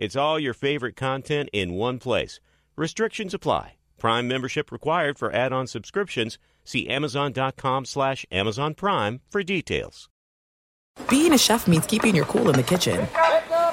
It's all your favorite content in one place. Restrictions apply. Prime membership required for add-on subscriptions. See Amazon.com slash Amazon Prime for details. Being a chef means keeping your cool in the kitchen.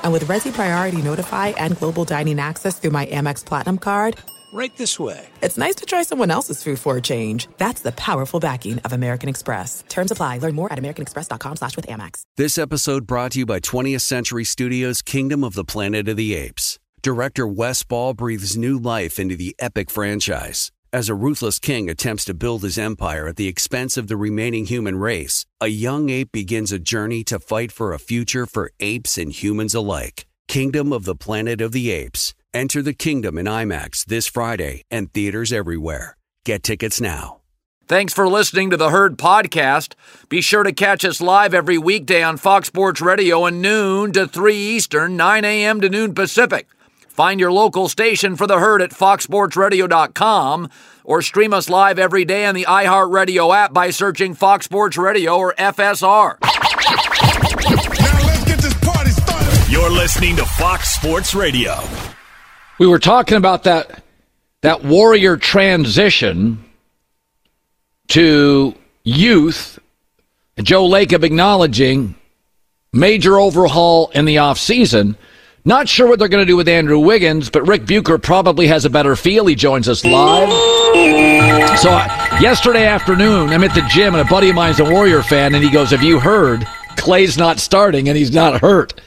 And with Resy Priority Notify and Global Dining Access through my Amex Platinum card, right this way. It's nice to try someone else's food for a change. That's the powerful backing of American Express. Terms apply. Learn more at americanexpress.com slash with Amex. This episode brought to you by 20th Century Studios' Kingdom of the Planet of the Apes. Director Wes Ball breathes new life into the epic franchise. As a ruthless king attempts to build his empire at the expense of the remaining human race, a young ape begins a journey to fight for a future for apes and humans alike. Kingdom of the Planet of the Apes. Enter the kingdom in IMAX this Friday and theaters everywhere. Get tickets now. Thanks for listening to the Herd Podcast. Be sure to catch us live every weekday on Fox Sports Radio at noon to 3 Eastern, 9 a.m. to noon Pacific. Find your local station for the herd at foxsportsradio.com or stream us live every day on the iHeartRadio app by searching Fox Sports Radio or FSR. Now let's get this party started. You're listening to Fox Sports Radio. We were talking about that that warrior transition to youth. Joe Lacob acknowledging major overhaul in the offseason. Not sure what they're going to do with Andrew Wiggins, but Ric Bucher probably has a better feel. He joins us live. So uh, yesterday afternoon, I'm at the gym, and a buddy of mine's a Warrior fan, and he goes, "Have you heard Klay's not starting and he's not hurt?"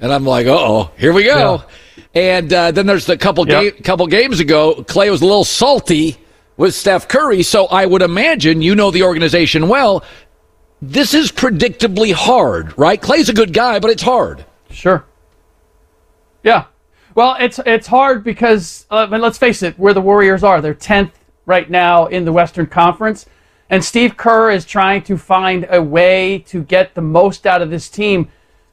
And I'm like, "Oh, here we go." Yeah. And uh, then there's the couple yep. Ga- couple games ago, Klay was a little salty with Steph Curry. So I would imagine you know the organization well. This is predictably hard, right? Klay's a good guy, but it's hard. Sure. Yeah. Well, it's it's hard because uh, let's face it, where the Warriors are, they're tenth right now in the Western Conference, and Steve Kerr is trying to find a way to get the most out of this team,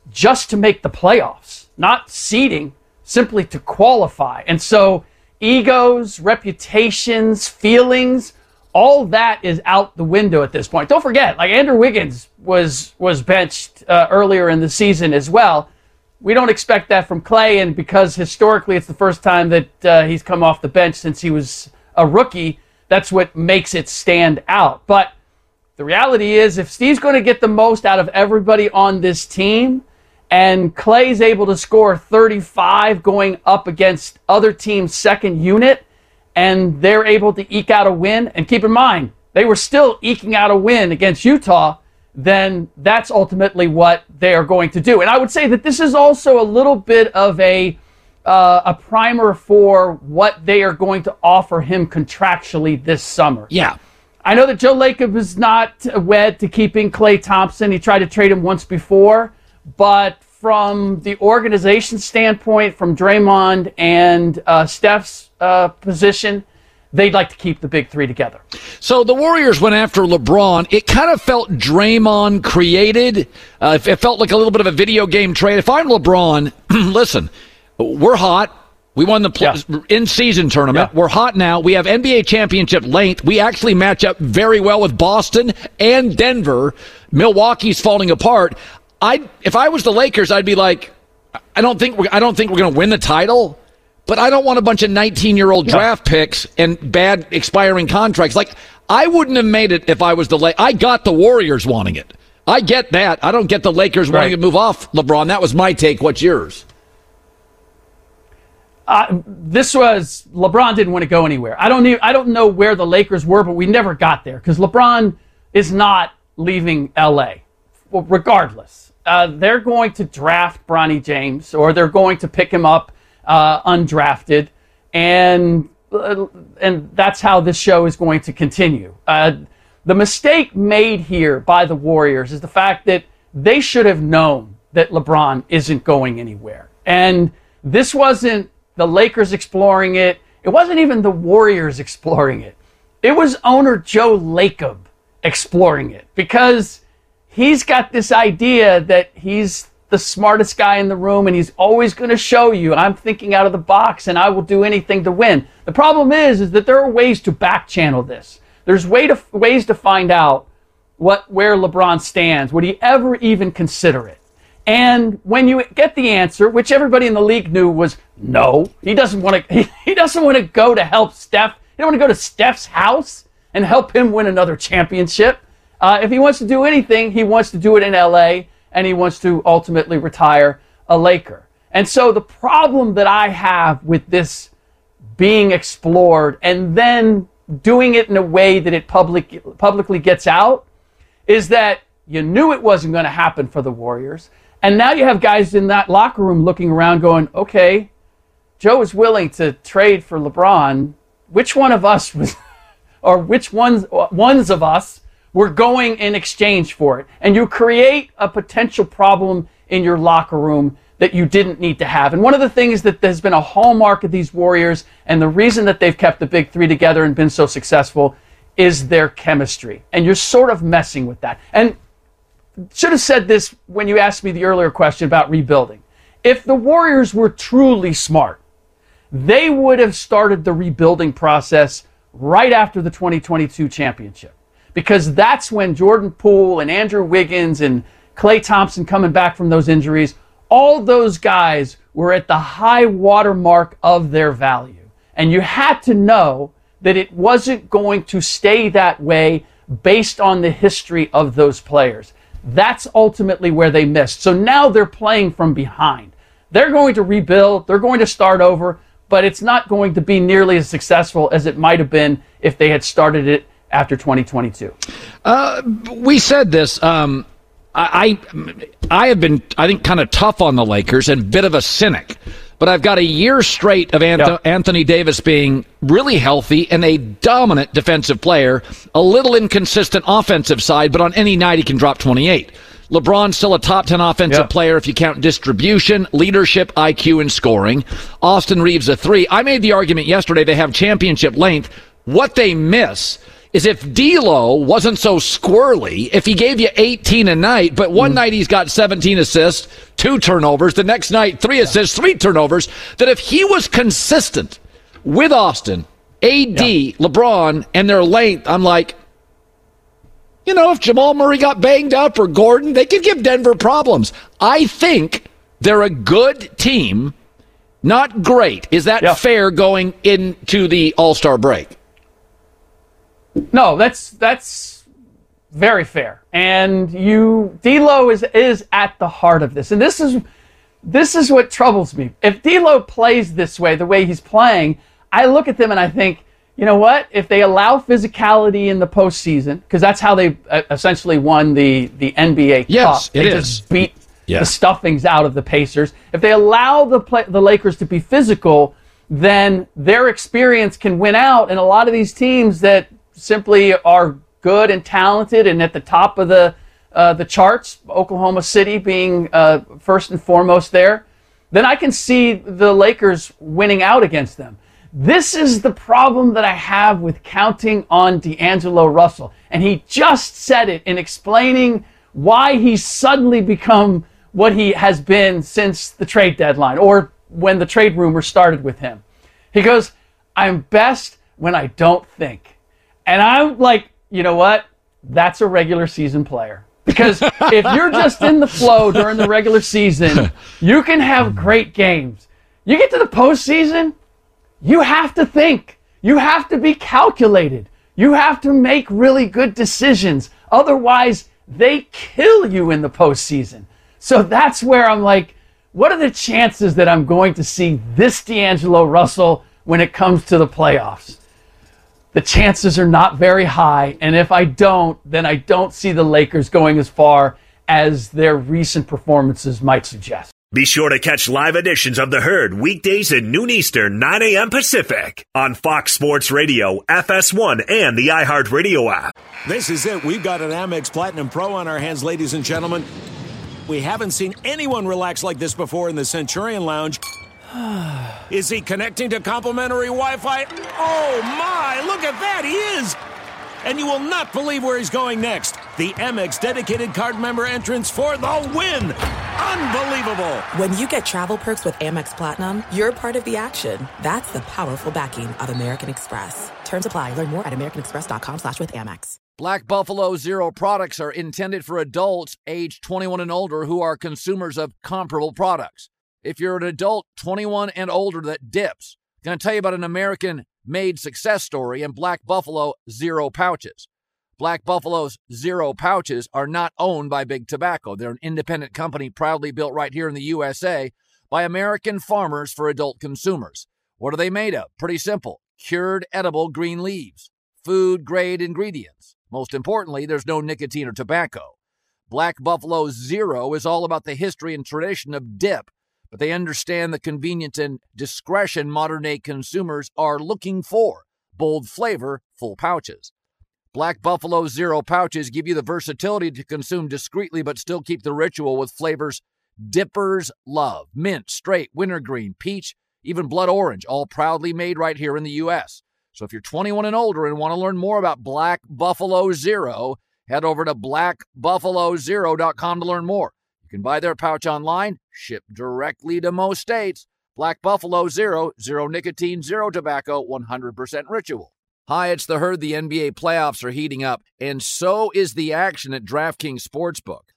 just to make the playoffs, not seeding simply to qualify. And so, egos, reputations, feelings, all that is out the window at this point. Don't forget, like Andrew Wiggins was was benched uh, earlier in the season as well. We don't expect that from Klay, and because historically it's the first time that uh, he's come off the bench since he was a rookie, that's what makes it stand out. But the reality is, if Steve's going to get the most out of everybody on this team, and Klay's able to score 35 going up against other teams' second unit, and they're able to eke out a win. And keep in mind, they were still eking out a win against Utah. Then that's ultimately what they are going to do. And I would say that this is also a little bit of a uh, a primer for what they are going to offer him contractually this summer. Yeah. I know that Joe Lacob is not wed to keeping Klay Thompson. He tried to trade him once before. But from the organization standpoint, from Draymond and uh, Steph's uh, position, they'd like to keep the big three together. So the Warriors went after LeBron. It kind of felt Draymond created. Uh, it felt like a little bit of a video game trade. If I'm LeBron, listen, we're hot. We won the pl- yeah. in-season tournament. Yeah. We're hot now. We have NBA championship length. We actually match up very well with Boston and Denver. Milwaukee's falling apart. I if I was the Lakers, I'd be like, I don't think we're, I don't think we're going to win the title, but I don't want a bunch of 19 year old draft picks and bad expiring contracts. Like I wouldn't have made it if I was the I got the Warriors wanting it. I get that. I don't get the Lakers right. wanting to move off LeBron. That was my take. What's yours? Uh, this was LeBron didn't want to go anywhere. I don't need, I don't know where the Lakers were, but we never got there because LeBron is not leaving LA, regardless uh, they're going to draft Bronny James or they're going to pick him up uh, undrafted, and uh, and that's how this show is going to continue. Uh, the mistake made here by the Warriors is the fact that they should have known that LeBron isn't going anywhere, and this wasn't the Lakers exploring it. It wasn't even the Warriors exploring it. It was owner Joe Lacob exploring it because he's got this idea that he's the smartest guy in the room and he's always going to show you I'm thinking out of the box and I will do anything to win. The problem is is that there are ways to back channel this. There's way to, ways to find out what where LeBron stands. Would he ever even consider it? And when you get the answer, which everybody in the league knew was no, he doesn't want to he, he doesn't want to go to help Steph. He don't want to go to Steph's house and help him win another championship. Uh, if he wants to do anything, he wants to do it in LA and he wants to ultimately retire a Laker. And so the problem that I have with this being explored and then doing it in a way that it public, publicly gets out is that you knew it wasn't going to happen for the Warriors. And now you have guys in that locker room looking around going, okay, Joe is willing to trade for LeBron. Which one of us was, or which ones, ones of us were going in exchange for it? And you create a potential problem in your locker room that you didn't need to have. And one of the things that has been a hallmark of these Warriors and the reason that they've kept the big three together and been so successful is their chemistry. And you're sort of messing with that. And should have said this when you asked me the earlier question about rebuilding. If the Warriors were truly smart, they would have started the rebuilding process right after the 2022 championship. Because that's when Jordan Poole and Andrew Wiggins and Klay Thompson coming back from those injuries all those guys were at the high water mark of their value. And you had to know that it wasn't going to stay that way based on the history of those players. That's ultimately where they missed. So now they're playing from behind. They're going to rebuild, they're going to start over, but it's not going to be nearly as successful as it might have been if they had started it after 2022. Uh, we said this. Um I, I have been, I think, kind of tough on the Lakers and bit of a cynic. But I've got a year straight of yep. Anthony Davis being really healthy and a dominant defensive player, a little inconsistent offensive side, but on any night he can drop 28. LeBron's still a top 10 offensive yep. player if you count distribution, leadership, IQ, and scoring. Austin Reaves, a three. I made the argument yesterday they have championship length. What they miss is if D'Lo wasn't so squirrely, if he gave you 18 a night, but one mm. night he's got 17 assists, two turnovers, the next night three assists, three turnovers, that if he was consistent with Austin, AD, yeah. LeBron, and their length, I'm like, you know, if Jamal Murray got banged up or Gordon, they could give Denver problems. I think they're a good team, not great. Is that yeah. fair going into the All Star break? No, that's that's very fair. And you D'Lo is is at the heart of this. And this is this is what troubles me. If D'Lo plays this way, the way he's playing, I look at them and I think, you know what? If they allow physicality in the postseason, because that's how they uh, essentially won the the NBA yes, Cup. They just beat yes. the stuffings out of the Pacers. If they allow the play, the Lakers to be physical, then their experience can win out. And a lot of these teams that simply are good and talented and at the top of the uh, the charts, Oklahoma City being uh, first and foremost there, then I can see the Lakers winning out against them. This is the problem that I have with counting on D'Angelo Russell. And he just said it in explaining why he's suddenly become what he has been since the trade deadline or when the trade rumor started with him. He goes, I'm best when I don't think. And I'm like, you know what? That's a regular season player. Because if you're just in the flow during the regular season, you can have great games. You get to the postseason, you have to think. You have to be calculated. You have to make really good decisions. Otherwise, they kill you in the postseason. So that's where I'm like, what are the chances that I'm going to see this D'Angelo Russell when it comes to the playoffs? The chances are not very high. And if I don't, then I don't see the Lakers going as far as their recent performances might suggest. Be sure to catch live editions of The Herd weekdays at noon Eastern, 9 a.m. Pacific on Fox Sports Radio, FS1, and the iHeartRadio app. This is it. We've got an Amex Platinum Pro on our hands, ladies and gentlemen. We haven't seen anyone relax like this before in the Centurion Lounge. Is he connecting to complimentary Wi Fi? Oh my, look at that, he is! And you will not believe where he's going next. The Amex dedicated card member entrance for the win! Unbelievable! When you get travel perks with Amex Platinum, you're part of the action. That's the powerful backing of American Express. Terms apply. Learn more at americanexpress.com slash with Amex. Black Buffalo Zero products are intended for adults age 21 and older who are consumers of comparable products. If you're an adult 21 and older that dips, going to tell you about an American made success story in Black Buffalo Zero pouches. Black Buffalo's Zero pouches are not owned by Big Tobacco. They're an independent company proudly built right here in the USA by American farmers for adult consumers. What are they made of? Pretty simple cured edible green leaves, food grade ingredients. Most importantly, there's no nicotine or tobacco. Black Buffalo Zero is all about the history and tradition of dip but they understand the convenience and discretion modern day consumers are looking for. Bold flavor, full pouches. Black Buffalo Zero pouches give you the versatility to consume discreetly but still keep the ritual with flavors dippers love mint, straight, wintergreen, peach, even blood orange, all proudly made right here in the U.S. So if you're 21 and older and want to learn more about Black Buffalo Zero, head over to blackbuffalozero.com to learn more. You can buy their pouch online, ship directly to most states. Black Buffalo Zero, zero nicotine, zero tobacco, 100% ritual. Hi, it's the herd. The NBA playoffs are heating up, and so is the action at DraftKings Sportsbook,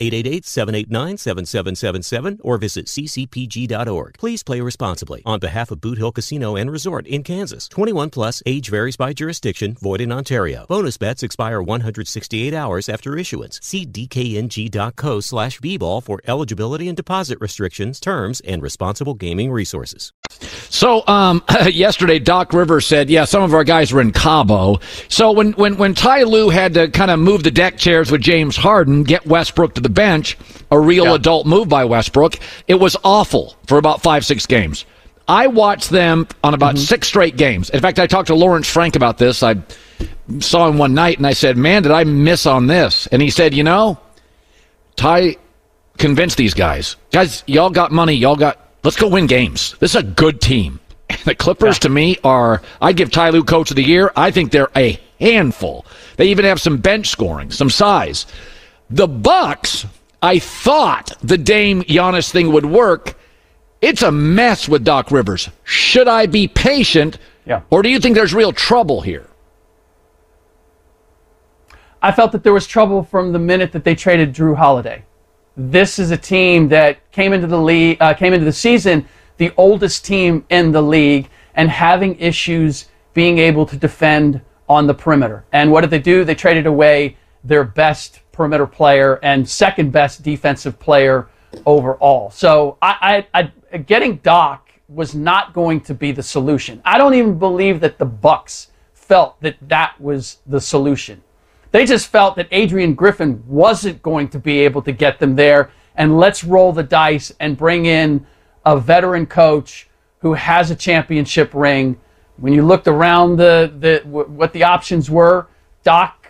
888-789-7777 or visit ccpg.org. Please play responsibly. On behalf of Boot Hill Casino and Resort in Kansas, 21 plus, age varies by jurisdiction, void in Ontario. Bonus bets expire 168 hours after issuance. See dkng.co slash bball for eligibility and deposit restrictions, terms, and responsible gaming resources. So um, yesterday, Doc Rivers said, "Yeah, some of our guys were in Cabo." So when when when Ty Lue had to kind of move the deck chairs with James Harden, get Westbrook to the bench, a real yeah. adult move by Westbrook, it was awful for about five six games. I watched them on about mm-hmm. six straight games. In fact, I talked to Lawrence Frank about this. I saw him one night and I said, "Man, did I miss on this?" And he said, "You know, Ty convinced these guys. Guys, y'all got money. Y'all got. Let's go win games. This is a good team." The Clippers, yeah. to me, are. I'd give Ty Lue Coach of the Year. I think they're a handful. They even have some bench scoring, some size. The Bucks, I thought the Dame Giannis thing would work. It's a mess with Doc Rivers. Should I be patient? Yeah. Or do you think there's real trouble here? I felt that there was trouble from the minute that they traded Jrue Holiday. This is a team that came into the league, uh, came into the season the oldest team in the league, and having issues being able to defend on the perimeter. And what did they do? They traded away their best perimeter player and second best defensive player overall. So I, I, I getting Doc was not going to be the solution. I don't even believe that the Bucks felt that that was the solution. They just felt that Adrian Griffin wasn't going to be able to get them there. And let's roll the dice and bring in a veteran coach who has a championship ring. When you looked around the, the what the options were, Doc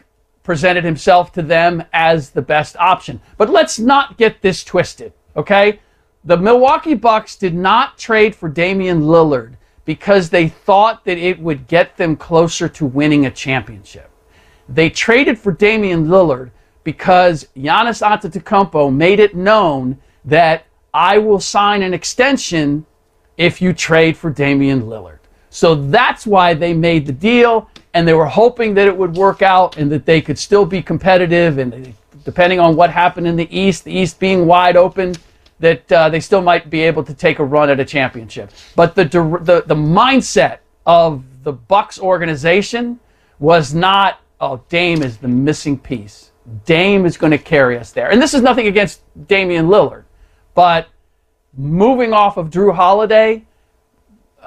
presented himself to them as the best option. But let's not get this twisted, okay? The Milwaukee Bucks did not trade for Damian Lillard because they thought that it would get them closer to winning a championship. They traded for Damian Lillard because Giannis Antetokounmpo made it known that I will sign an extension if you trade for Damian Lillard. So that's why they made the deal, and they were hoping that it would work out and that they could still be competitive. And depending on what happened in the East, the East being wide open, that uh, they still might be able to take a run at a championship. But the the the mindset of the Bucks organization was not oh, Dame is the missing piece. Dame is going to carry us there. And this is nothing against Damian Lillard, but moving off of Jrue Holiday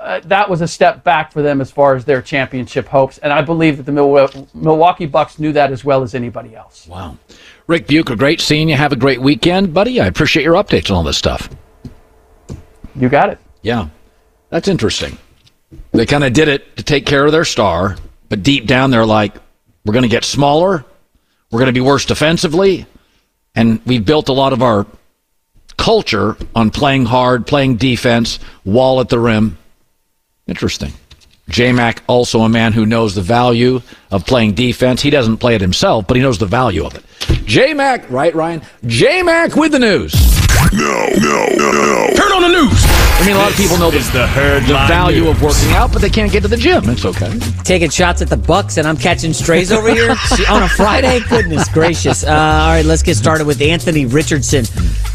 uh, that was a step back for them as far as their championship hopes. And I believe that the Milwaukee Bucks knew that as well as anybody else. Wow. Ric Bucher, great seeing you. Have a great weekend, buddy. I appreciate your updates on all this stuff. You got it. Yeah. That's interesting. They kind of did it to take care of their star, but deep down they're like, we're going to get smaller. We're going to be worse defensively. And we've built a lot of our culture on playing hard, playing defense, wall at the rim. Interesting. J Mac, also a man who knows the value of playing defense. He doesn't play it himself, but he knows the value of it. J Mac, right, Ryan? J Mac with the news. No, no, no, no. Turn on the news. I mean, a lot of people know the, the, the value news. of working out, but they can't get to the gym. It's okay. Taking shots at the Bucks, and I'm catching strays over here on a Friday. Goodness gracious! Uh, all right, let's get started with Anthony Richardson.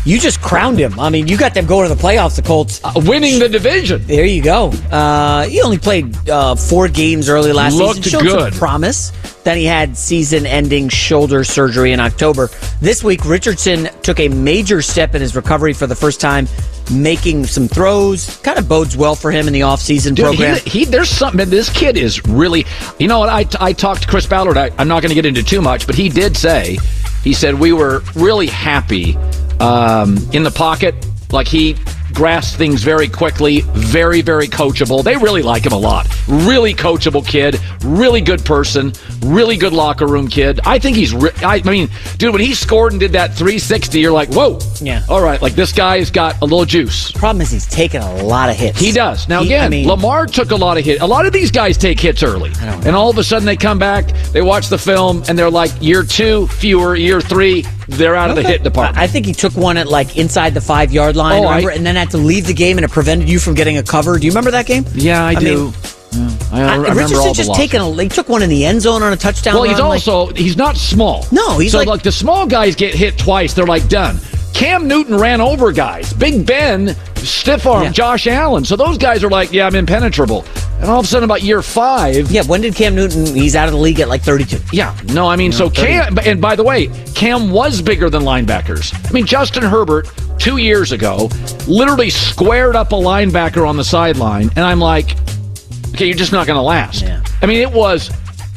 You just crowned him. I mean, you got them going to the playoffs. The Colts uh, winning the division. There you go. Uh, he only played uh, four games early last Looked season. Showed good. some promise. Then he had season-ending shoulder surgery in October. This week, Richardson took a major step in his recovery for the first time, making some throws. Kind of bodes well for him in the offseason Dude, program. He, he, there's something. This kid is really. You know what? I, I talked to Chris Ballard. I, I'm not going to get into too much, but he did say, he said we were really happy um, in the pocket. Like he grasps things very quickly, very, very coachable. They really like him a lot. Really coachable kid, really good person, really good locker room kid. I think he's, re- I mean, dude, when he scored and did that 360, you're like, whoa. Yeah. All right, like this guy's got a little juice. Problem is, he's taking a lot of hits. He does. Now, He- again, I mean- Lamar took a lot of hits. A lot of these guys take hits early. And all of a sudden they come back, they watch the film, and they're like, year two, fewer, year three, they're out of the hit department. I think he took one at like inside the five yard line, Oh, I- and then had to leave the game, and it prevented you from getting a cover. Do you remember that game? yeah, I, do. mean, Yeah, I, I I- remember Richardson all the just losses. taken a. He took one in the end zone on a touchdown. Well, he's run, like- also he's not small. No, he's so like- the small guys get hit twice. They're like done. Cam Newton ran over guys. Big Ben stiff arm Yeah. Josh Allen. So those guys are like, yeah, I'm impenetrable. And all of a sudden, about year five, yeah. When did Cam Newton? He's out of the league at like thirty two. Yeah, no, I mean, so Cam, and by the way, Cam was bigger than linebackers. I mean, Justin Herbert, two years ago, literally squared up a linebacker on the sideline, and I'm like, okay, you're just not going to last. Yeah. I mean, it was.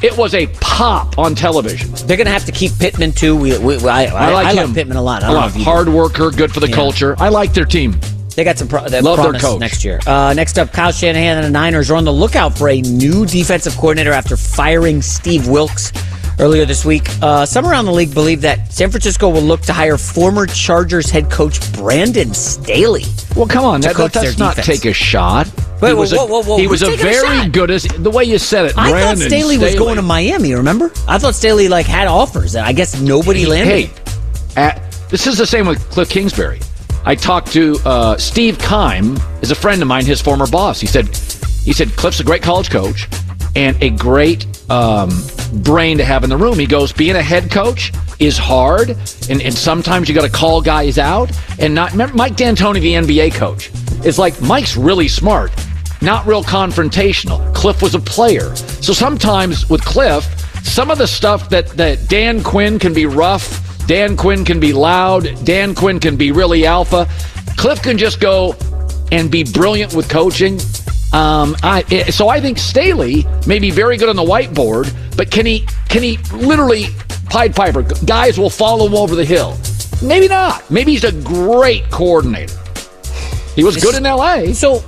It was a pop on television. They're going to have to keep Pittman too. We, we, I, I, like I him love Pittman a lot. I A lot. if you do. Hard worker, good for the Yeah. culture. I like their team. They got some pro- Love their coach. next year. Uh, next up, Kyle Shanahan and the Niners are on the lookout for a new defensive coordinator after firing Steve Wilks earlier this week. Uh, some around the league believe that San Francisco will look to hire former Chargers head coach Brandon Staley. Well, come on, that, that's not defense. take a shot. Wait, he was whoa, a, whoa, whoa, he was a taking a very good as the way you said it. I Brandon thought Staley, was going to Miami. Remember? I thought Staley like had offers. I guess nobody landed. Hey, at, this is the same with Cliff Kingsbury. I talked to uh, Steve Keim, is a friend of mine, his former boss. He said, he said Cliff's a great college coach and a great um, brain to have in the room. He goes, being a head coach is hard, and, and sometimes you got to call guys out. And not remember Mike D'Antoni, the NBA coach, is like Mike's really smart, not real confrontational. Cliff was a player, so sometimes with Cliff, some of the stuff that that Dan Quinn can be rough. Dan Quinn can be loud. Dan Quinn can be really alpha. Cliff can just go and be brilliant with coaching. Um, I, so I think Staley may be very good on the whiteboard, but can he can he literally Pied Piper? Guys will follow him over the hill. Maybe not. Maybe he's a great coordinator. He was good in L.A. So,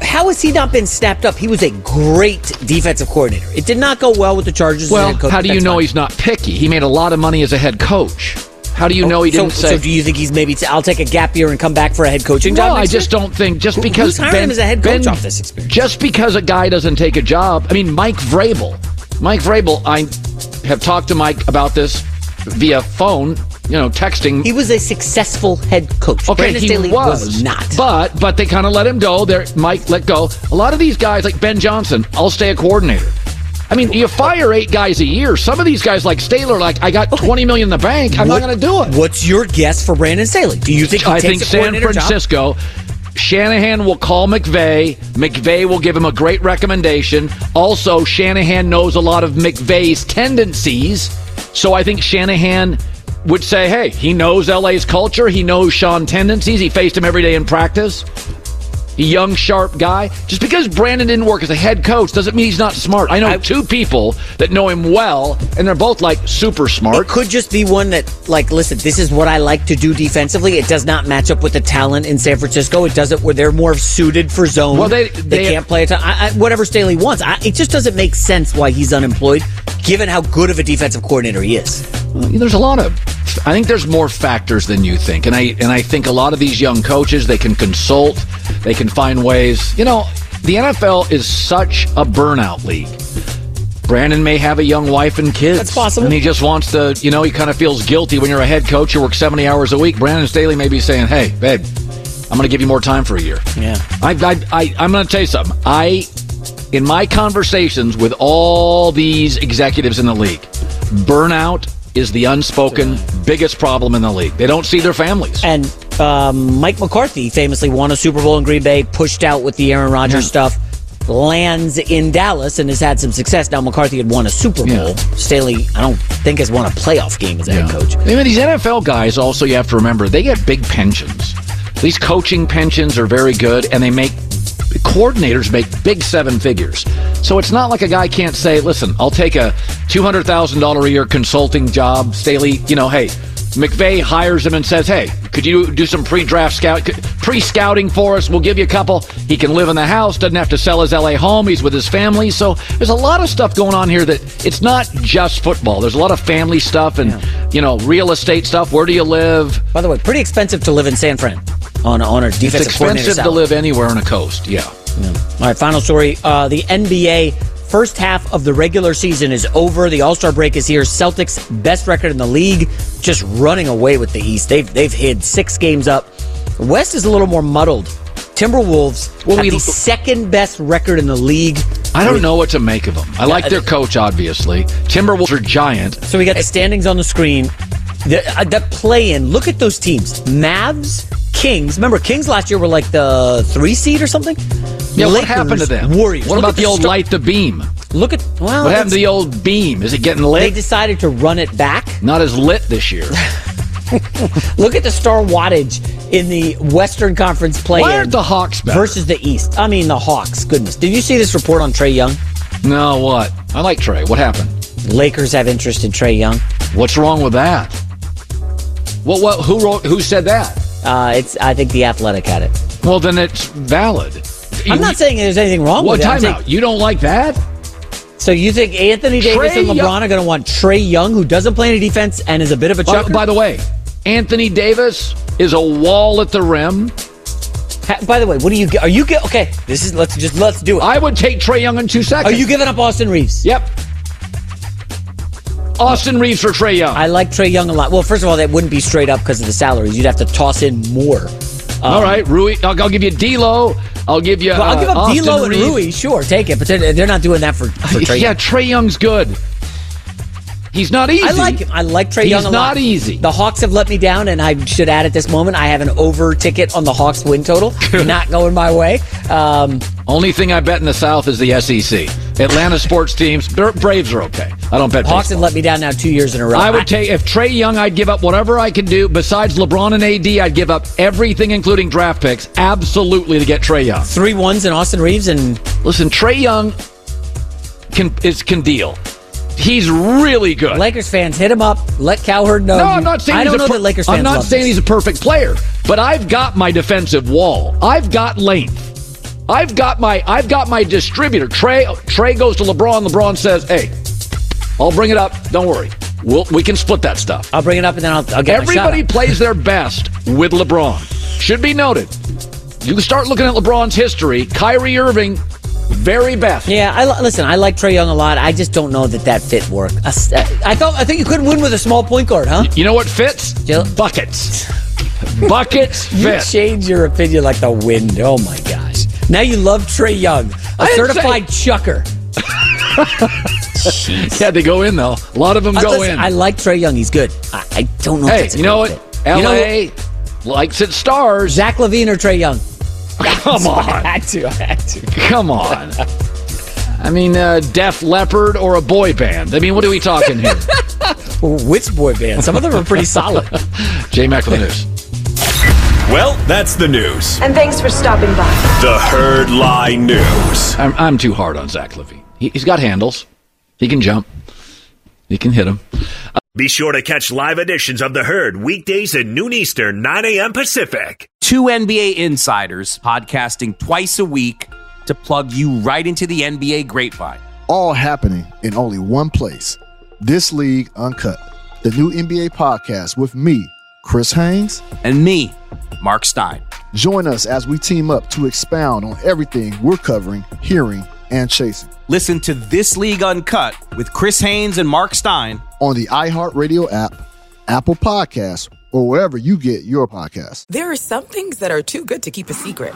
how has he not been snapped up? He was a great defensive coordinator. It did not go well with the Chargers. as Well, head coach. how do you know fine. he's not picky? He made a lot of money as a head coach. How do you know he oh, so, didn't say? so do you think he's maybe? T- I'll take a gap year and come back for a head coaching job. No, I just year? don't think just because who's hiring ben, him as a head coach Ben- off this experience? Just because a guy doesn't take a job. I mean, Mike Vrabel. Mike Vrabel. I have talked to Mike about this via phone. You know, texting. He was a successful head coach. Okay, Brandon he Staley was, not. But but they kind of let him go. There, Mike let go. A lot of these guys, like Ben Johnson, I'll stay a coordinator. I mean, you fire eight guys a year. Some of these guys, like Staley, like I got twenty million in the bank. I'm What- not going to do it. What's your guess for Brandon Staley? Do you think I think San coordinator job? Francisco. Shanahan will call McVay. McVay will give him a great recommendation. Also, Shanahan knows a lot of McVay's tendencies. So I think Shanahan would say, hey, he knows LA's culture. He knows Sean tendencies. He faced him every day in practice. A young, sharp guy. Just because Brandon didn't work as a head coach doesn't mean he's not smart. I know I- two people that know him well, and they're both like super It smart. could just be one that, like, listen, this is what I like to do defensively. It does not match up with the talent in San Francisco. It doesn't where they're more suited for zone. Well, they- they, they- can't play a ton. I, I, whatever Staley wants. I, it just doesn't make sense why he's unemployed, given how good of a defensive coordinator he is. There's a lot of. I think there's more factors than you think, and I and I think a lot of these young coaches they can consult, they can find ways. You know, the NFL is such a burnout league. Brandon may have a young wife and kids. That's possible. And he just wants to, you know, he kind of feels guilty when you're a head coach. You work 70 hours a week. Brandon Staley may be saying, hey, babe, I'm going to give you more time for a year. Yeah. I, I, I, I'm going to tell you something. I, in my conversations with all these executives in the league, burnout is the unspoken biggest problem in the league. They don't see their families. And um, Mike McCarthy famously won a Super Bowl in Green Bay, pushed out with the Aaron Rodgers stuff, lands in Dallas, and has had some success. Now McCarthy had won a Super Yeah. Bowl. Staley, I don't think has won a playoff game as a head coach. I mean, these NFL guys also, you have to remember, they get big pensions. These coaching pensions are very good, and they make coordinators make big seven figures. So it's not like a guy can't say, listen, I'll take a $200,000 a year consulting job. Staley, you know, hey, McVay hires him and says, hey, could you do some pre-draft scout, pre-scouting for us? We'll give you a couple. He can live in the house, doesn't have to sell his LA home. He's with his family. So there's a lot of stuff going on here that it's not just football. There's a lot of family stuff and, you know, real estate stuff. Where do you live? By the way, pretty expensive to live in San Fran on on a defensive It's expensive to live anywhere on a coast. Yeah. All right, final story. Uh, the NBA first half of the regular season is over. The All Star break is here. Celtics best record in the league, just running away with the East. They've they've hid six games up. West is a little more muddled. Timberwolves Well, have we- the second best record in the league. I don't know what to make of them. I like their coach, obviously. Timberwolves are giant. So we got the standings on the screen. The, uh, that play in. Look at those teams: Mavs, Kings. Remember, Kings last year were like the three seed or something. Yeah, what happened to them? Warriors. What Look about the old star- light the beam? Look at well. What happened to the old beam? Is it getting lit? They decided to run it back. Not as lit this year. Look at the star wattage in the Western Conference play Why aren't the Hawks better? versus the East. I mean, the Hawks. Goodness, did you see this report on Trae Young? No, what? I like Trae. What happened? Lakers have interest in Trae Young. What's wrong with that? What? What? Who wrote? Who said that? Uh, it's. I think the Athletic had it. Well, then it's valid. I'm not saying there's anything wrong What with it. I'm saying- timeout? You don't like that? so you think Anthony Davis Trae and LeBron Young- are going to want Trae Young, who doesn't play any defense and is a bit of a By, chucker? by the way, Anthony Davis is a wall at the rim. Ha- by the way, what do you get? Are you get? Okay, this is let's just let's do it. I would take Trae Young in two seconds. Are you giving up Austin Reaves? Yep. Austin Reaves for Trae Young. I like Trae Young a lot. Well, first of all, that wouldn't be straight up because of the salaries. You'd have to toss in more. All right, Rui. I'll, I'll give you D'Lo. I'll give you. Well, I'll uh, give up Austin D'Lo and Reaves. Rui. Sure, take it. But they're, they're not doing that for, for Trae. yeah, Trae Young's good. He's not easy. I like him. I like Trae He's Young a lot. not easy. The Hawks have let me down, and I should add at this moment, I have an over ticket on the Hawks win total. not going my way. Um, Only thing I bet in the South is the SEC. Atlanta sports teams. Braves are okay. I don't bet. Hawks have let me down now two years in a row. I would take if Trae Young. I'd give up whatever I can do besides LeBron and AD. I'd give up everything, including draft picks, absolutely to get Trae Young. three ones and Austin Reaves, and Listen, Trae Young can is can deal. He's really good. Lakers fans hit him up. Let Cowherd know. No, I'm not saying I don't know per- that Lakers fans. I'm not saying this. he's a perfect player, but I've got my defensive wall. I've got length. I've got my I've got my distributor. Trae Trae goes to LeBron. LeBron says, "Hey, I'll bring it up. Don't worry. We'll, we can split that stuff." I'll bring it up and then I'll, I'll get Everybody plays their best with LeBron. Should be noted. You can start looking at LeBron's history. Kyrie Irving, very best. Yeah, I listen. I like Trae Young a lot. I just don't know that that fit work. Uh, I thought I think you couldn't win with a small point guard, huh? You know what fits? Jill- Buckets. Buckets You fit. change your opinion like the wind. Oh my gosh! Now you love Trae Young, a certified chucker. Yeah, they go in though. A lot of them go listen, in. I like Trae Young. He's good. I, I don't know. if Hey, you know what? fit. You know LA likes its stars. Zach LaVine or Trae Young? Come on. I had to. I had to. Come on. I mean, uh, Def Leppard or a boy band. I mean, what are we talking here? Which boy band? Some of them are pretty solid. J Mac with the news. Well, that's the news. And thanks for stopping by. The Herd Lie News. I'm, I'm too hard on Zach LaVine. He, he's got handles. He can jump. He can hit him. Uh, Be sure to catch live editions of The Herd weekdays at noon Eastern, 9 a.m. Pacific. Two NBA insiders podcasting twice a week to plug you right into the NBA grapevine. All happening in only one place. This League Uncut, the new NBA podcast with me, Chris Haynes, and me, Mark Stein. Join us as we team up to expound on everything we're covering, hearing, and chasing. Listen to This League Uncut with Chris Haynes and Mark Stein on the iHeartRadio app, Apple Podcasts, or wherever you get your podcasts. There are some things that are too good to keep a secret.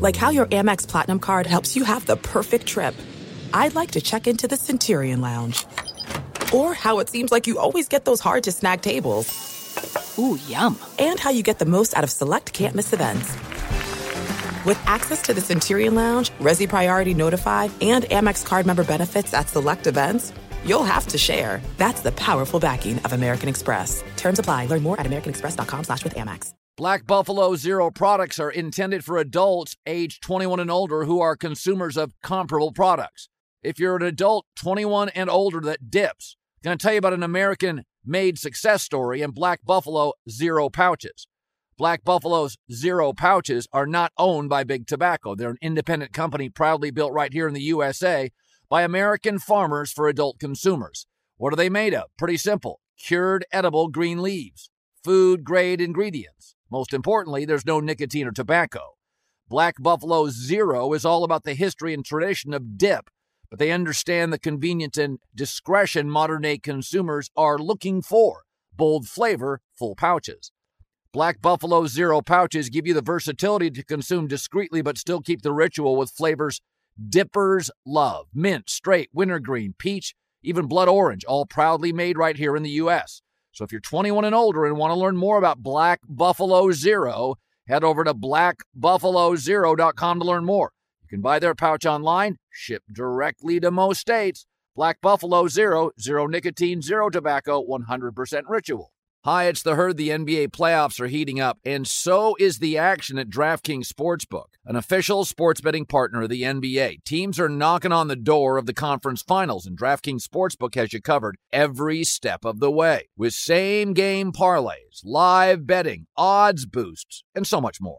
Like how your Amex Platinum card helps you have the perfect trip. I'd like to check into the Centurion Lounge. Or how it seems like you always get those hard to snag tables. Ooh, yum. And how you get the most out of select can't miss events. With access to the Centurion Lounge, Resy Priority Notified, and Amex card member benefits at select events, you'll have to share. That's the powerful backing of American Express. Terms apply. Learn more at americanexpress.com slash with Amex. Black Buffalo Zero products are intended for adults age 21 and older who are consumers of comparable products. If you're an adult 21 and older that dips, I'm going to tell you about an American made success story and Black Buffalo Zero pouches. Black Buffalo's Zero pouches are not owned by Big Tobacco. They're an independent company proudly built right here in the USA by American farmers for adult consumers. What are they made of? Pretty simple cured edible green leaves, food grade ingredients. Most importantly, there's no nicotine or tobacco. Black Buffalo Zero is all about the history and tradition of dip, but they understand the convenience and discretion modern day consumers are looking for. Bold flavor, full pouches. Black Buffalo Zero pouches give you the versatility to consume discreetly but still keep the ritual with flavors dippers love mint, straight, wintergreen, peach, even blood orange, all proudly made right here in the U.S. So if you're 21 and older and want to learn more about Black Buffalo Zero, head over to blackbuffalozero.com to learn more. Can buy their pouch online, ship directly to most states. Black Buffalo Zero, zero nicotine, zero tobacco, 100% ritual. Hi, it's the herd. The NBA playoffs are heating up, and so is the action at DraftKings Sportsbook, an official sports betting partner of the NBA. Teams are knocking on the door of the conference finals, and DraftKings Sportsbook has you covered every step of the way with same game parlays, live betting, odds boosts, and so much more.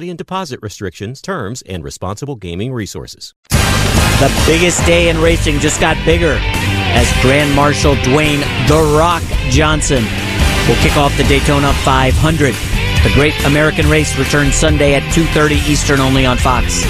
and deposit restrictions, terms, and responsible gaming resources. The biggest day in racing just got bigger as Grand Marshal Dwayne The Rock Johnson will kick off the Daytona 500. The Great American Race returns Sunday at 2:30 Eastern only on Fox.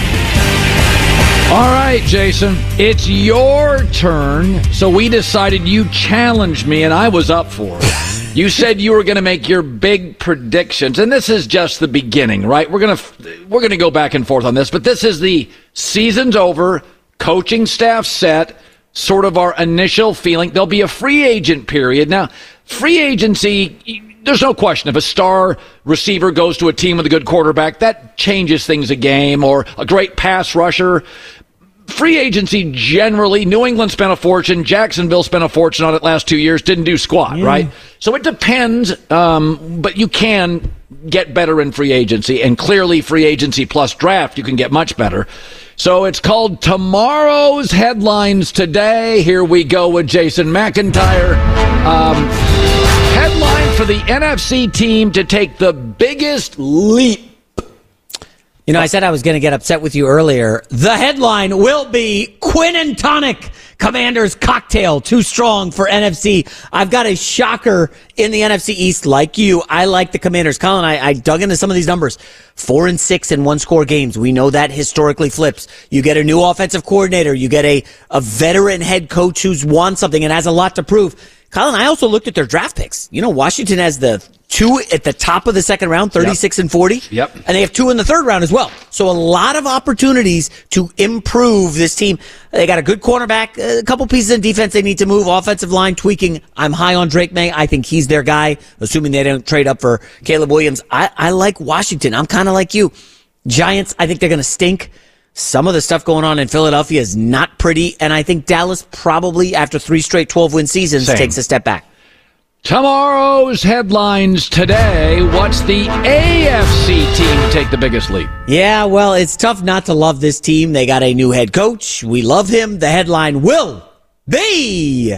All right, Jason, it's your turn. So we decided you challenged me, and I was up for it. You said you were going to make your big predictions, and this is just the beginning, right? We're going to we're going to go back and forth on this, but this is the season's over, coaching staff set, sort of our initial feeling. There'll be a free agent period now. Free agency. There's no question if a star receiver goes to a team with a good quarterback, that changes things a game, or a great pass rusher free agency generally, New England spent a fortune, Jacksonville spent a fortune on it last two years, didn't do squat, yeah. right? So it depends, um, but you can get better in free agency, and clearly free agency plus draft, you can get much better. So it's called Tomorrow's Headlines Today. Here we go with Jason McIntyre. Um, headline for the NFC team to take the biggest leap? You know, I said I was going to get upset with you earlier. The headline will be Quinn and Tonic. Commanders cocktail too strong for NFC. I've got a shocker in the NFC East like you. I like the Commanders. Colin, I, I dug into some of these numbers. Four and six in one score games. We know that historically flips. You get a new offensive coordinator. You get a, a veteran head coach who's won something and has a lot to prove. Colin, I also looked at their draft picks. You know, Washington has the two at the top of the second round, 36 yep. and 40. Yep. And they have two in the third round as well. So a lot of opportunities to improve this team. They got a good cornerback, a couple pieces in defense they need to move, offensive line tweaking. I'm high on Drake Maye. I think he's their guy, assuming they don't trade up for Caleb Williams. I, I like Washington. I'm kind of like you. Giants, I think they're going to stink. Some of the stuff going on in Philadelphia is not pretty, and I think Dallas probably, after three straight 12 win seasons, Same. takes a step back. Tomorrow's headlines today. What's the AFC team to take the biggest leap? Yeah, well, it's tough not to love this team. They got a new head coach. We love him. The headline will be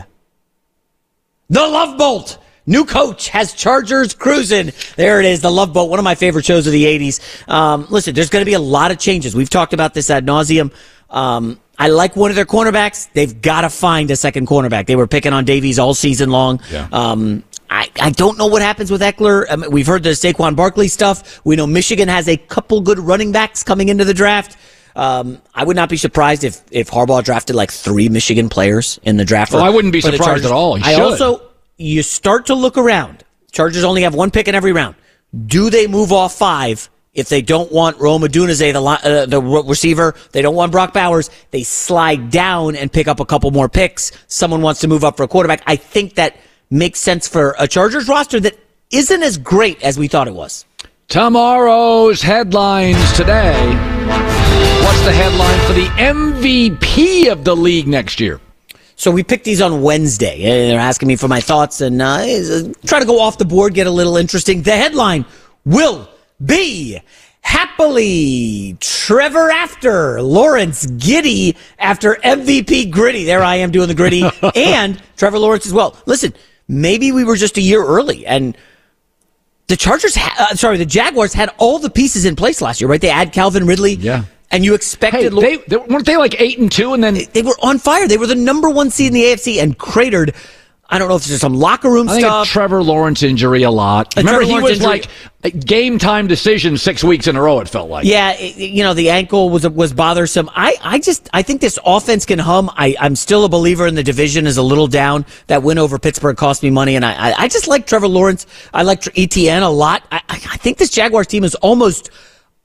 the Love Bolt. New coach has Chargers cruising. There it is, the Love Boat, one of my favorite shows of the 80s. Um, listen, there's going to be a lot of changes. We've talked about this ad nauseum. Um, I like one of their cornerbacks. They've got to find a second cornerback. They were picking on Davis all season long. Yeah. Um, I, I don't know what happens with Ekeler. I mean, we've heard the Saquon Barkley stuff. We know Michigan has a couple good running backs coming into the draft. Um, I would not be surprised if if Harbaugh drafted like three Michigan players in the draft. For, I wouldn't be surprised at all. He I should. also you start to look around. Chargers only have one pick in every round. Do they move off five if they don't want Rome Odunze, the, uh, the receiver, they don't want Brock Bowers, they slide down and pick up a couple more picks. Someone wants to move up for a quarterback. I think that makes sense for a Chargers roster that isn't as great as we thought it was. Tomorrow's headlines today. What's the headline for the MVP of the league next year? So we picked these on Wednesday. They're asking me for my thoughts and uh, try to go off the board, get a little interesting. The headline will be happily Trevor after Lawrence giddy after MVP gritty. There I am doing the gritty and Trevor Lawrence as well. Listen, maybe we were just a year early and the Chargers, ha- uh, sorry, the Jaguars had all the pieces in place last year, right? They add Calvin Ridley. Yeah. And you expected. Hey, they, they, weren't they like eight and two, and then they, they were on fire. They were the number one seed in the AFC and cratered. I don't know if there's some locker room I stuff. Trevor Lawrence injury a lot. A Remember, Trevor he Lawrence was injury- like game time decision six weeks in a row. It felt like. Yeah, it- you know the ankle was was bothersome. I, I just I think this offense can hum. I I'm still a believer in the division is a little down. That win over Pittsburgh cost me money, and I I, I just like Trevor Lawrence. I like ETN a lot. I I I think this Jaguars team is almost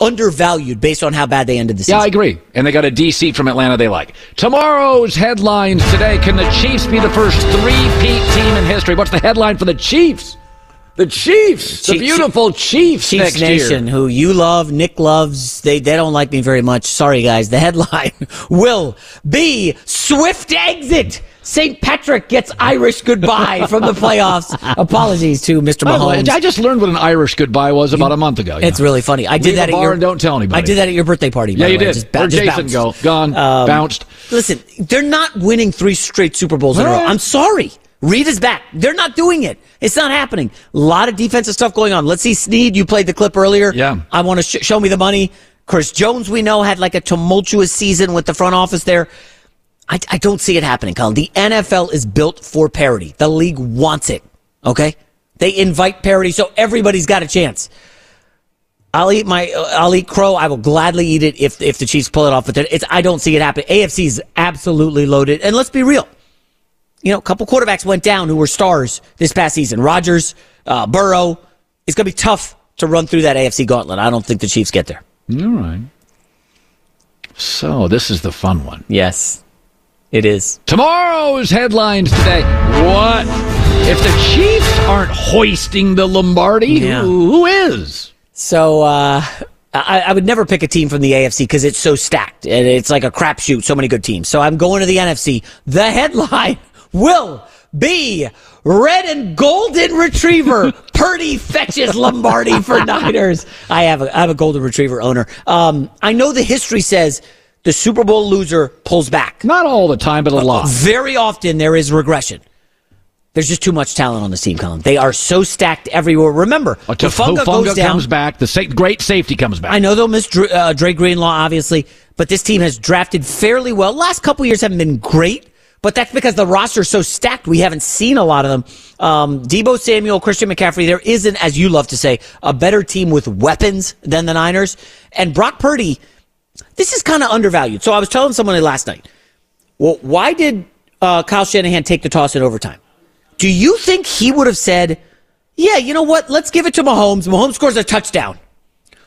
undervalued based on how bad they ended the season. Yeah, I agree. And they got a DC from Atlanta they like. Tomorrow's headlines today. Can the Chiefs be the first three-peat team in history? What's the headline for the Chiefs? The Chiefs, the beautiful Chiefs, Chiefs next Nation, year. who you love, Nick loves, they, they don't like me very much. Sorry, guys. The headline will be Swift exit. St. Patrick gets Irish goodbye from the playoffs. Apologies to Mr. By the way, Mahomes. I just learned what an Irish goodbye was about a month ago. It's really funny. I did Leave that at your and don't tell anybody. I did that at your birthday party. Yeah, you way. did. Just, Where'd just Jason bounced. go? Gone. Um, Bounced. Listen, they're not winning three straight Super Bowls in a row. I'm sorry. Reid is back. They're not doing it. It's not happening. A lot of defensive stuff going on. Let's see Sneed. You played the clip earlier. Yeah. I want to sh- show me the money. Chris Jones, we know, had like a tumultuous season with the front office there. I, I don't see it happening, Colin. The NFL is built for parity. The league wants it. Okay? They invite parity, so everybody's got a chance. I'll eat my, uh, I'll eat crow. I will gladly eat it if if the Chiefs pull it off. But it's, I don't see it happen. AFC is absolutely loaded, and let's be real. You know, a couple quarterbacks went down who were stars this past season. Rodgers, uh, Burrow. It's going to be tough to run through that AFC gauntlet. I don't think the Chiefs get there. All right. So this is the fun one. Yes, it is. Tomorrow's headlines today. What if the Chiefs aren't hoisting the Lombardi? Yeah. Who, who is? So uh, I, I would never pick a team from the AFC because it's so stacked and it's like a crapshoot. So many good teams. So I'm going to the NFC. The headline will be red and golden retriever. Purdy fetches Lombardi for Niners. I have a I have a golden retriever owner. Um, I know the history says the Super Bowl loser pulls back. Not all the time, but a lot. Very often there is regression. There's just too much talent on the team, Colin. They are so stacked everywhere. Remember, Hufanga Hufanga goes down. comes back, the sa- great safety comes back. I know they'll miss Dre, uh, Dre Greenlaw, obviously, but this team has drafted fairly well. Last couple years haven't been great, but that's because the roster is so stacked. We haven't seen a lot of them. Um, Deebo Samuel, Christian McCaffrey. There isn't, as you love to say, a better team with weapons than the Niners. And Brock Purdy, this is kind of undervalued. So I was telling someone last night. Well, why did uh, Kyle Shanahan take the toss in overtime? Do you think he would have said, "Yeah, you know what? Let's give it to Mahomes. Mahomes scores a touchdown."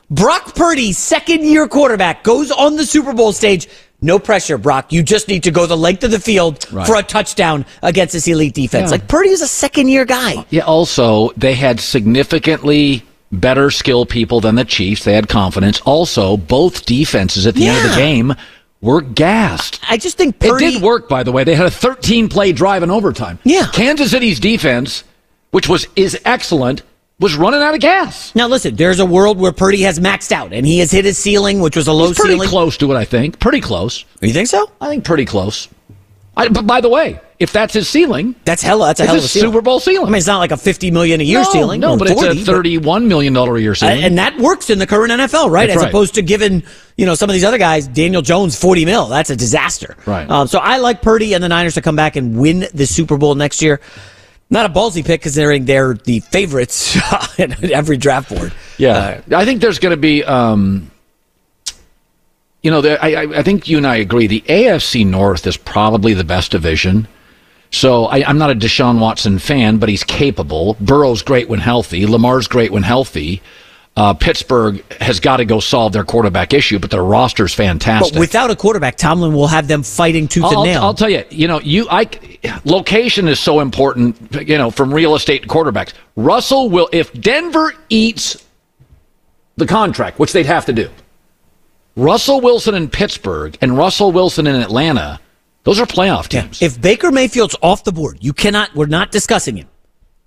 Brock Purdy, second year quarterback, goes on the Super Bowl stage. No pressure, Brock. You just need to go the length of the field Right. for a touchdown against this elite defense. Yeah. Like Purdy is a second year guy. Yeah, also, they had significantly better skill people than the Chiefs. They had confidence. Also, both defenses at the end of the game were gassed. I just think It did work, by the way. They had a 13 play drive in overtime. Yeah. Kansas City's defense, which was is excellent, was running out of gas. Now listen, there's a world where Purdy has maxed out and he has hit his ceiling, which was a low He's pretty ceiling. close to it, I think. Pretty close. You think so? I think pretty close. I, but by the way, if that's his ceiling, That's hella. That's a hell of a ceiling. Super Bowl ceiling. I mean, it's not like a fifty million a year no, ceiling. No, but 40, it's a thirty-one million dollar a year ceiling. and that works in the current NFL, right? That's As right. opposed to giving you know some of these other guys, Daniel Jones, forty mil. That's a disaster. Right. Um, so I like Purdy and the Niners to come back and win the Super Bowl next year. Not a ballsy pick considering they're the favorites in every draft board. Yeah, I think there's going to be. Um, you know, there, I I think you and I agree. The AFC North is probably the best division. So I, I'm not a Deshaun Watson fan, but he's capable. Burrow's great when healthy. Lamar's great when healthy. Uh, Pittsburgh has got to go solve their quarterback issue, but their roster's fantastic. But without a quarterback, Tomlin will have them fighting tooth I'll, and nail. I'll tell you, you know, you I location is so important, you know, from real estate to quarterbacks. Russell will if Denver eats the contract, which they'd have to do. Russell Wilson in Pittsburgh and Russell Wilson in Atlanta, those are playoff teams. If Baker Mayfield's off the board, you cannot. We're not discussing him.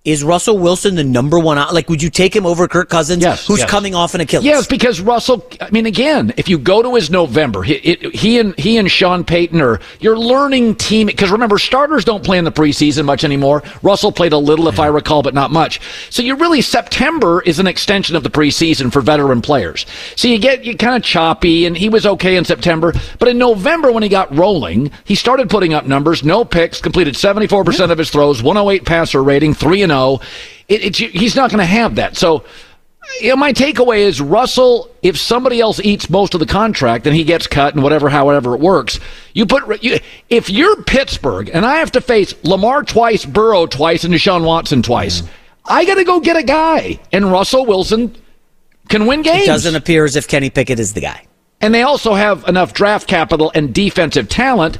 Is Russell Wilson the number one? Like, would you take him over Kirk Cousins, Yes, who's yes. coming off an Achilles? Yes, because Russell. I mean, again, if you go to his November, he, it, he and he and Sean Payton are you're learning team. Because remember, starters don't play in the preseason much anymore. Russell played a little, if I recall, but not much. So you really September is an extension of the preseason for veteran players. So you get you kind of choppy, and he was okay in September, but in November when he got rolling, he started putting up numbers. No picks, completed 74 percent of his throws, 108 passer rating, three and oh zero. It, it's he's not going to have that. So you know, my takeaway is Russell. If somebody else eats most of the contract, then he gets cut, and whatever, however it works. You put you, if you're Pittsburgh, and I have to face Lamar twice, Burrow twice, and Deshaun Watson twice. I got to go get a guy, and Russell Wilson can win games. It doesn't appear as if Kenny Pickett is the guy. and they also have enough draft capital and defensive talent.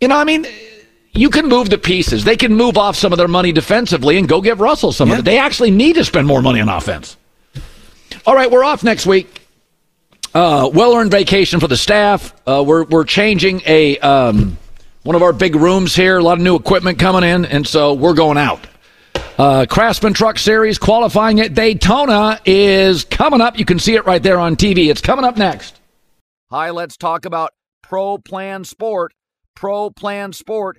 You know, I mean, you can move the pieces. They can move off some of their money defensively and go give Russell some of it. They actually need to spend more money on offense. All right, we're off next week. Uh, well earned vacation for the staff. Uh, we're we're changing a um, one of our big rooms here. A lot of new equipment coming in, and so we're going out. Uh, Craftsman Truck Series qualifying at Daytona is coming up. You can see it right there on TV. It's coming up next. Hi, let's talk about Pro Plan Sport. Pro Plan Sport